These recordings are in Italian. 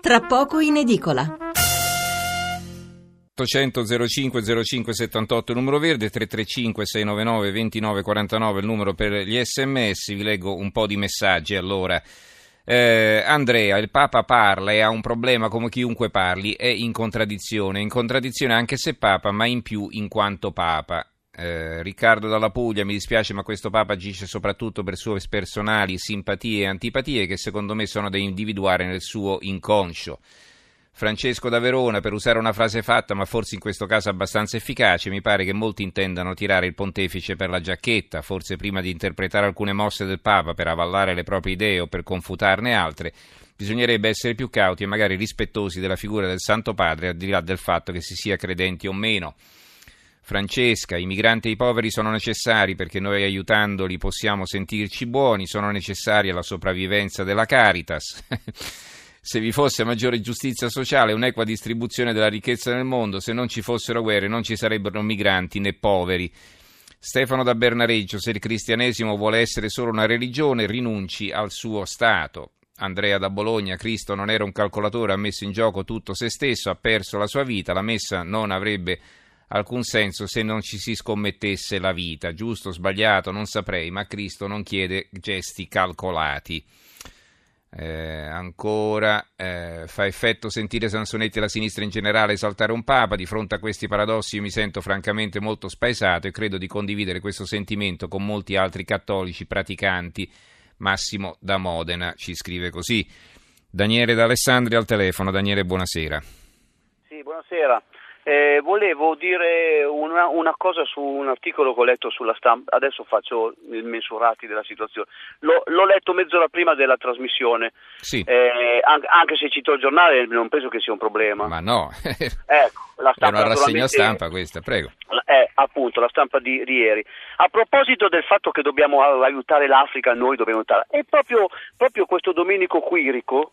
tra poco in edicola. 800 05 05 78 numero verde 335 699 2949 il numero per gli sms vi leggo un po' di messaggi allora. Eh, Andrea il Papa parla e ha un problema come chiunque parli è in contraddizione. In contraddizione anche se Papa ma in più in quanto Papa eh, Riccardo dalla Puglia, mi dispiace, ma questo Papa agisce soprattutto per sue personali simpatie e antipatie che secondo me sono da individuare nel suo inconscio. Francesco da Verona, per usare una frase fatta, ma forse in questo caso abbastanza efficace, mi pare che molti intendano tirare il pontefice per la giacchetta, forse prima di interpretare alcune mosse del Papa per avallare le proprie idee o per confutarne altre, bisognerebbe essere più cauti e magari rispettosi della figura del Santo Padre, al di là del fatto che si sia credenti o meno. Francesca, i migranti e i poveri sono necessari perché noi aiutandoli possiamo sentirci buoni, sono necessari alla sopravvivenza della Caritas. se vi fosse maggiore giustizia sociale un'equa distribuzione della ricchezza nel mondo, se non ci fossero guerre non ci sarebbero migranti né poveri. Stefano da Bernareggio, se il cristianesimo vuole essere solo una religione, rinunci al suo Stato. Andrea da Bologna, Cristo non era un calcolatore, ha messo in gioco tutto se stesso, ha perso la sua vita, la messa non avrebbe alcun senso se non ci si scommettesse la vita. Giusto sbagliato, non saprei, ma Cristo non chiede gesti calcolati. Eh, ancora eh, fa effetto sentire Sansonetti e la sinistra in generale esaltare un Papa. Di fronte a questi paradossi io mi sento francamente molto spaesato e credo di condividere questo sentimento con molti altri cattolici praticanti. Massimo da Modena ci scrive così. Daniele d'Alessandria al telefono. Daniele, buonasera. Sì, buonasera. Eh, volevo dire una, una, cosa su un articolo che ho letto sulla stampa, adesso faccio il mensurati della situazione, l'ho, l'ho letto mezz'ora prima della trasmissione, sì. eh, anche, se cito il giornale non penso che sia un problema. Ma no, ecco, la stampa, è una rassegna stampa questa, prego. È eh, appunto la stampa di, di, ieri. A proposito del fatto che dobbiamo aiutare l'Africa, noi dobbiamo aiutare, è proprio, proprio questo Domenico Quirico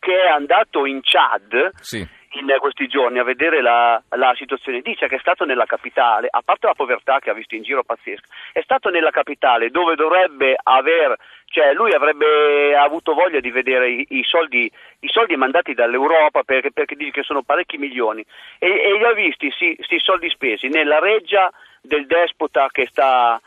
che è andato in Chad. Sì in questi giorni a vedere la, la, situazione, dice che è stato nella capitale, a parte la povertà che ha visto in giro pazzesca, è stato nella capitale dove dovrebbe aver, cioè lui avrebbe avuto voglia di vedere i, i, soldi, i soldi, mandati dall'Europa perché, perché, dice che sono parecchi milioni. E, e li ha visti questi soldi spesi nella reggia del despota che sta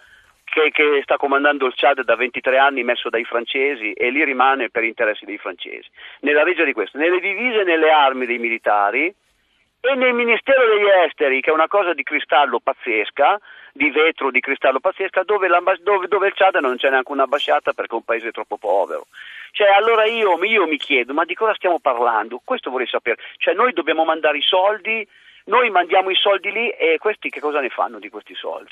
che, che, sta comandando il Chad da 23 anni messo dai francesi e lì rimane per interessi dei francesi. Nella regia di questo, nelle divise e nelle armi dei militari e nel Ministero degli Esteri, che è una cosa di cristallo pazzesca, di vetro di cristallo pazzesca, dove, dove, dove il Chad non c'è neanche un'ambasciata perché è un paese troppo povero. Cioè, allora io, io mi chiedo, ma di cosa stiamo parlando? Questo vorrei sapere. Cioè, noi dobbiamo mandare i soldi, noi mandiamo i soldi lì e questi che cosa ne fanno di questi soldi?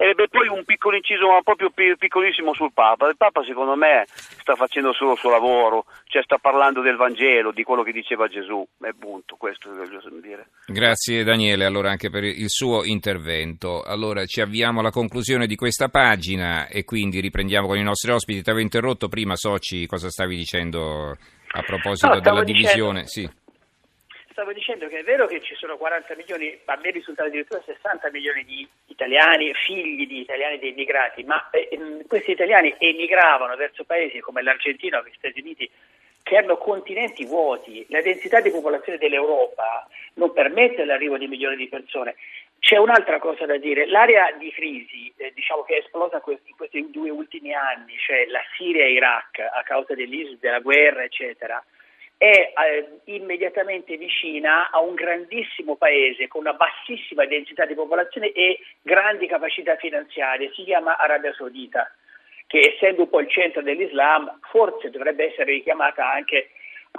E beh, poi un piccolo inciso, ma proprio piccolissimo sul Papa. Il Papa secondo me sta facendo solo il suo lavoro, cioè sta parlando del Vangelo, di quello che diceva Gesù, e punto, questo voglio dire. Grazie Daniele allora anche per il suo intervento. Allora ci avviamo alla conclusione di questa pagina e quindi riprendiamo con i nostri ospiti. Ti avevo interrotto prima, Soci, cosa stavi dicendo a proposito no, della divisione? Dicendo... Sì stavo dicendo che è vero che ci sono 40 milioni, a me risultano addirittura 60 milioni di italiani, figli di italiani dei immigrati, ma eh, ehm, questi italiani emigravano verso paesi come l'Argentina o gli Stati Uniti che hanno continenti vuoti, la densità di popolazione dell'Europa non permette l'arrivo di milioni di persone. C'è un'altra cosa da dire, l'area di crisi eh, diciamo che è esplosa in questi due ultimi anni, cioè la Siria e Iraq a causa dell'ISIS, della guerra, eccetera, è eh, immediatamente vicina a un grandissimo paese con una bassissima densità di popolazione e grandi capacità finanziarie, si chiama Arabia Saudita, che essendo un po' il centro dell'Islam forse dovrebbe essere richiamata anche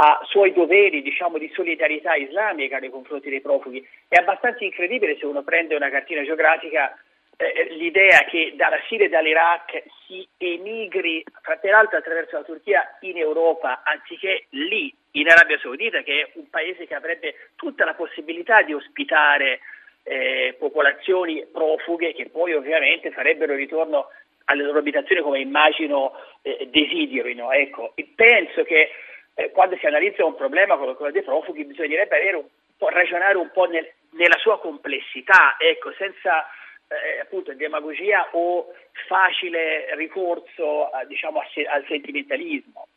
a suoi doveri diciamo, di solidarietà islamica nei confronti dei profughi. È abbastanza incredibile se uno prende una cartina geografica eh, l'idea che dalla Siria e dall'Iraq si emigri, fra l'altro attraverso la Turchia, in Europa, anziché lì, in Arabia Saudita, che è un paese che avrebbe tutta la possibilità di ospitare eh, popolazioni profughe che poi ovviamente farebbero ritorno alle loro abitazioni come immagino eh, desiderino. Ecco, penso che eh, quando si analizza un problema come quello dei profughi bisognerebbe un ragionare un po' nel, nella sua complessità, ecco, senza eh, appunto demagogia o facile ricorso diciamo, al sentimentalismo.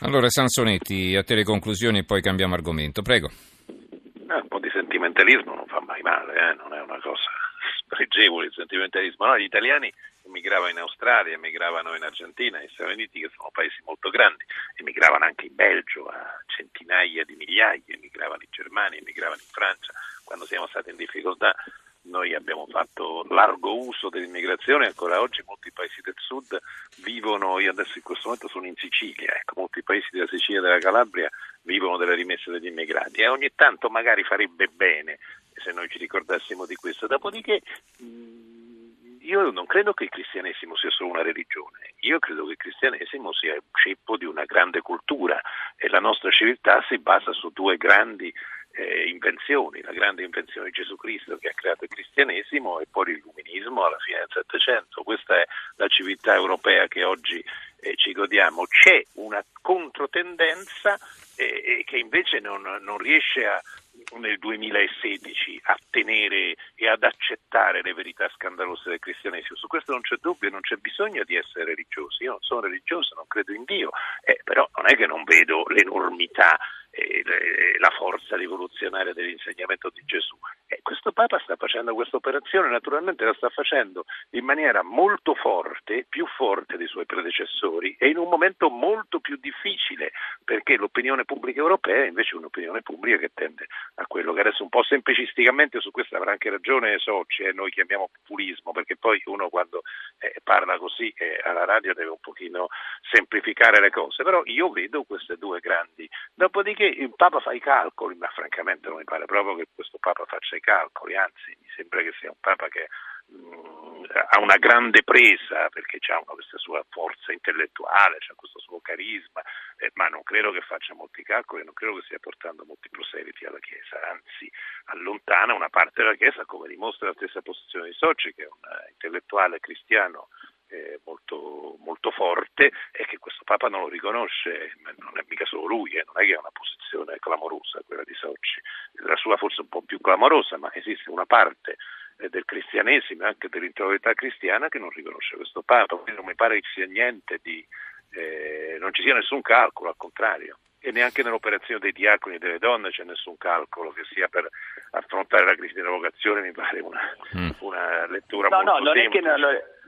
Allora Sansonetti, a te le conclusioni e poi cambiamo argomento, prego. Eh, un po' di sentimentalismo non fa mai male, eh? non è una cosa spregevole il sentimentalismo. No, gli italiani emigravano in Australia, emigravano in Argentina, negli Stati Uniti, che sono paesi molto grandi, emigravano anche in Belgio a centinaia di migliaia, emigravano in Germania, emigravano in Francia. Quando siamo stati in difficoltà noi abbiamo fatto largo uso dell'immigrazione, ancora oggi molti paesi del sud vivono, io adesso in questo momento sono in Sicilia, ecco, molti paesi della Sicilia e della Calabria vivono delle rimesse degli immigrati e ogni tanto magari farebbe bene se noi ci ricordassimo di questo. Dopodiché io non credo che il cristianesimo sia solo una religione, io credo che il cristianesimo sia il ceppo di una grande cultura e la nostra civiltà si basa su due grandi eh, invenzioni, la grande invenzione di Gesù Cristo che ha creato il cristianesimo e poi l'illuminismo alla fine del Settecento. Questa è la civiltà europea che oggi eh, ci godiamo. C'è una controtendenza eh, che invece non, non riesce a, nel 2016 a tenere e ad accettare le verità scandalose del cristianesimo. Su questo non c'è dubbio, non c'è bisogno di essere religiosi. Io non sono religioso, non credo in Dio, eh, però non è che non vedo l'enormità eh, la forza rivoluzionaria dell'insegnamento di Gesù. Questo Papa sta facendo questa operazione, naturalmente la sta facendo in maniera molto forte, più forte dei suoi predecessori e in un momento molto più difficile, perché l'opinione pubblica europea è invece un'opinione pubblica che tende a quello che adesso un po' semplicisticamente, su questo avrà anche ragione Soci, eh, noi chiamiamo populismo, perché poi uno quando eh, parla così eh, alla radio deve un pochino semplificare le cose, però io vedo queste due grandi. Dopodiché il Papa fa i calcoli, ma francamente non mi pare proprio che questo Papa faccia i calcoli, anzi mi sembra che sia un Papa che mh, mm, ha una grande presa perché ha questa sua forza intellettuale, ha questo suo carisma, eh, ma non credo che faccia molti calcoli, non credo che stia portando molti proseliti alla Chiesa, anzi allontana una parte della Chiesa come dimostra la stessa posizione di Soci che è un intellettuale cristiano eh, molto, molto, forte e che questo Papa non lo riconosce, non è mica solo lui, eh, non è che ha una posizione clamorosa quella di Soci, la sua forse un po' più clamorosa, ma esiste una parte eh, del cristianesimo e anche dell'interiorità cristiana che non riconosce questo Papa, quindi non mi pare che ci sia niente di, eh, non ci sia nessun calcolo, al contrario e neanche nell'operazione dei diaconi e delle donne c'è nessun calcolo che sia per affrontare la crisi della vocazione, mi pare una, mm. una lettura no, molto no, non semplice.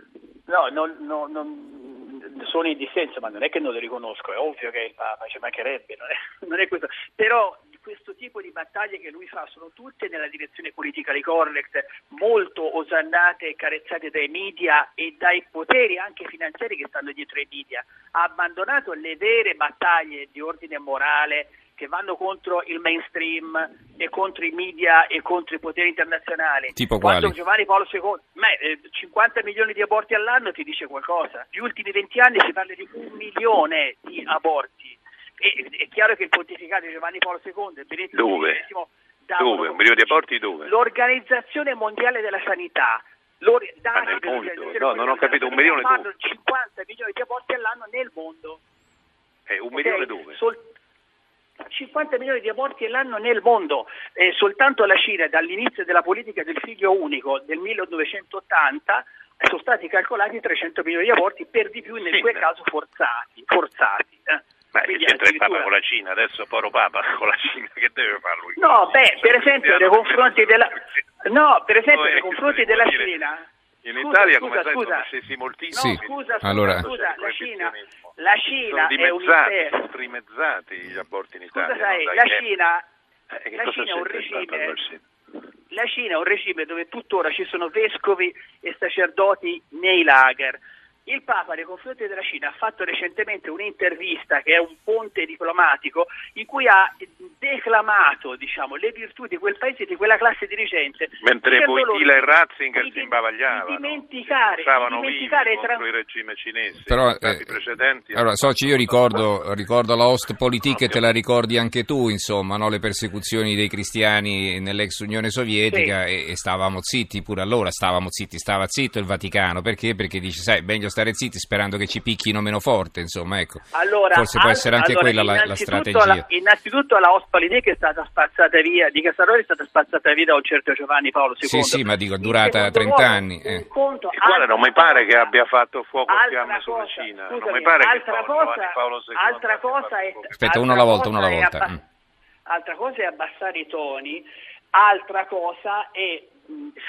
No, non, no, non, sono in dissenso, ma non è che non lo riconosco, è ovvio che il Papa, ci mancherebbe, non è, non è questo. Però questo tipo di battaglie che lui fa sono tutte nella direzione politically correct, molto osannate e carezzate dai media e dai poteri anche finanziari che stanno dietro ai media. Ha abbandonato le vere battaglie di ordine morale che vanno contro il mainstream e contro i media e contro i poteri internazionali. Tipo quali? Giovanni Paolo II, ma, eh, 50 milioni di aborti all'anno ti dice qualcosa. Gli ultimi 20 anni si parla di un milione di aborti. E, è chiaro che il pontificato di Giovanni Paolo II e Benedetto dove? Dove? Un milione di aborti dove? L'Organizzazione Mondiale della Sanità loro, nel mondo? No, non ho capito, un milione dove? 50 milioni di aborti all'anno nel mondo. Eh, un okay? milione dove? Sol- 50 milioni di aborti all'anno nel mondo, eh, soltanto la Cina dall'inizio della politica del figlio unico del 1980 sono stati calcolati 300 milioni di aborti, per di più nel sì, quel caso forzati. forzati eh. Ma Quindi c'entra il Papa con la Cina, adesso poro Papa con la Cina, che deve fare lui? No, beh, per esempio nei confronti della... No, per esempio nei confronti della Cina... In Italia scusa, come scusa, sai, sono moltissimi. No, scusa, scusa, allora... scusa, la Cina, la Cina sono dimezzati, sono trimezzati gli aborti in Italia. Scusa, sai, la Cina, eh, la Cina è un regime la Cina è un regime dove tuttora ci sono vescovi e sacerdoti nei lager il Papa nei confronti della Cina ha fatto recentemente un'intervista che è un ponte diplomatico in cui ha declamato diciamo, le virtù di quel paese e di quella classe dirigente. Mentre Boitila e Ratzinger si imbavagliavano, dimenticare, stavano dimenticare vivi contro il regime cinese. Però, eh, precedenti. Allora, Soci, io ricordo, ricordo la Ostpolitik e te la ricordi anche tu, insomma, no? le persecuzioni dei cristiani nell'ex Unione Sovietica sì. e, e, stavamo zitti, pure allora stavamo zitti, stava zitto il Vaticano, perché? Perché dice, sai, meglio stare zitti sperando che ci picchino meno forte, insomma, ecco. Allora, Forse può essere anche allora, quella la, la strategia. La, innanzitutto la né che è stata spazzata via, di Casaroli è stata spazzata via da un certo Giovanni Paolo II. Sì, sì, ma dico, è durata In 30 secondo anni. eh. conto, Il quale non mi pare che abbia fatto fuoco fiamme sulla cosa, Cina. scusami, non mi pare che altra Paolo- cosa, Paolo II altra cosa è. Aspetta, altra uno alla volta, uno alla volta. Mm. Altra cosa è abbassare i toni, altra cosa è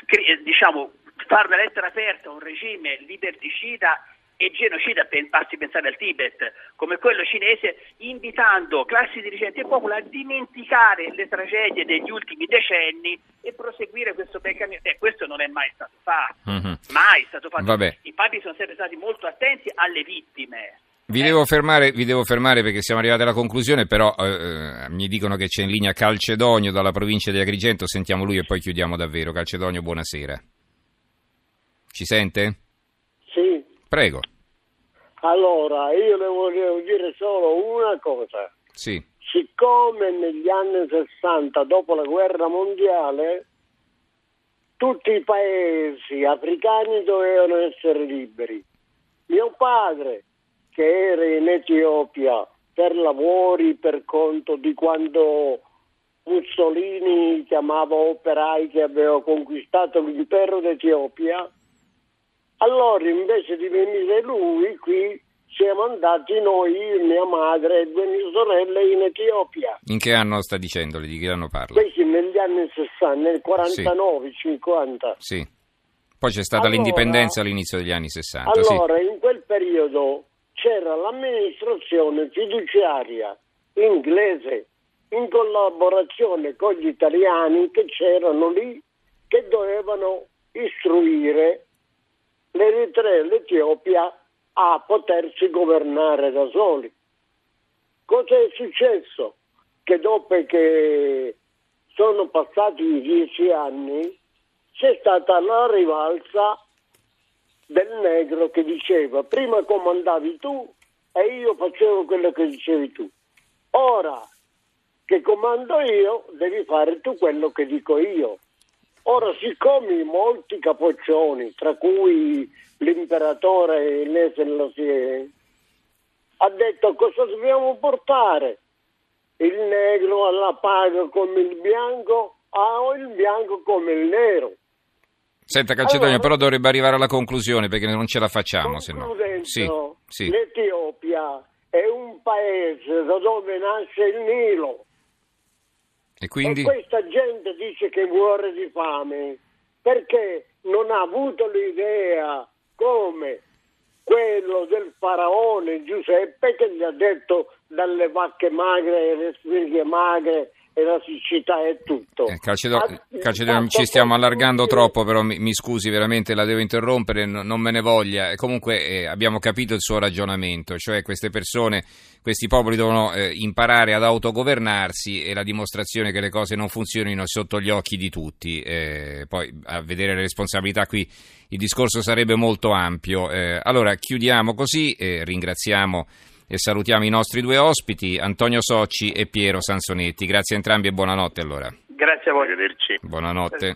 scri- eh, diciamo fare una lettera aperta a un regime liberticida e genocida, basti pensare al Tibet, come quello cinese, invitando classi dirigenti e popolo a dimenticare le tragedie degli ultimi decenni e proseguire questo percorso. Eh, questo non è mai stato fatto, Mhm. mai stato fatto. Vabbè. I papi sono sempre stati molto attenti alle vittime. Vi devo, fermare, vi devo fermare perché siamo arrivati alla conclusione, però eh, eh, mi dicono che c'è in linea Calcedonio dalla provincia di Agrigento, sentiamo lui e poi chiudiamo davvero. Calcedonio, buonasera. Ci sente? Sì, Prego. allora io le volevo dire solo una cosa. Sì. Siccome negli anni 60, dopo la guerra mondiale, tutti i paesi africani dovevano essere liberi. Mio padre, che era in Etiopia per lavori per conto di quando Mussolini chiamava operai che aveva conquistato l'impero d'Etiopia, allora invece di venire lui qui siamo andati noi, mia madre e due mie sorelle in Etiopia. In che anno sta dicendole? Di che anno parla? Questi negli anni 60, nel 49, 50. Sì. Poi c'è stata Allora- l'indipendenza all'inizio degli anni 60. sì. Allora, in quel periodo c'era l'amministrazione fiduciaria inglese in collaborazione con gli italiani che c'erano lì che dovevano istruire l'Eritrea e l'Etiopia a potersi governare da soli. Cosa è successo? Che dopo che sono passati dieci anni c'è stata la rivalsa del negro che diceva prima comandavi tu e io facevo quello che dicevi tu. Ora che comando io devi fare tu quello che dico io. Ora siccome molti capoccioni, tra cui l'imperatore Inese Selassie, ha detto cosa dobbiamo portare? Il negro alla paga come il bianco ah, o il bianco come il nero. Senta Calcedonio, Allora- però dovrebbe arrivare alla conclusione perché non ce la facciamo. Se no. Sì, sì. l'Etiopia è un paese da dove nasce il Nilo E quindi? e questa gente dice che muore di fame perché non ha avuto l'idea come quello del faraone Giuseppe che gli ha detto dalle vacche magre e le spighe magre e la siccità e tutto. Eh, Calcedo- Ha- Calcedonio, ha ci stiamo fatto allargando troppo, però mi, mi scusi veramente, la devo interrompere, no- non me ne voglia. Comunque eh, abbiamo capito il suo ragionamento, cioè queste persone, questi popoli devono eh, imparare ad autogovernarsi e la dimostrazione che le cose non funzionino è sotto gli occhi di tutti. Eh, poi a vedere le responsabilità qui il discorso sarebbe molto ampio. Eh, allora chiudiamo così, eh, ringraziamo e salutiamo i nostri due ospiti, Antonio Socci e Piero Sansonetti. Grazie a entrambi e buonanotte allora. Grazie a voi. Arrivederci. Buonanotte.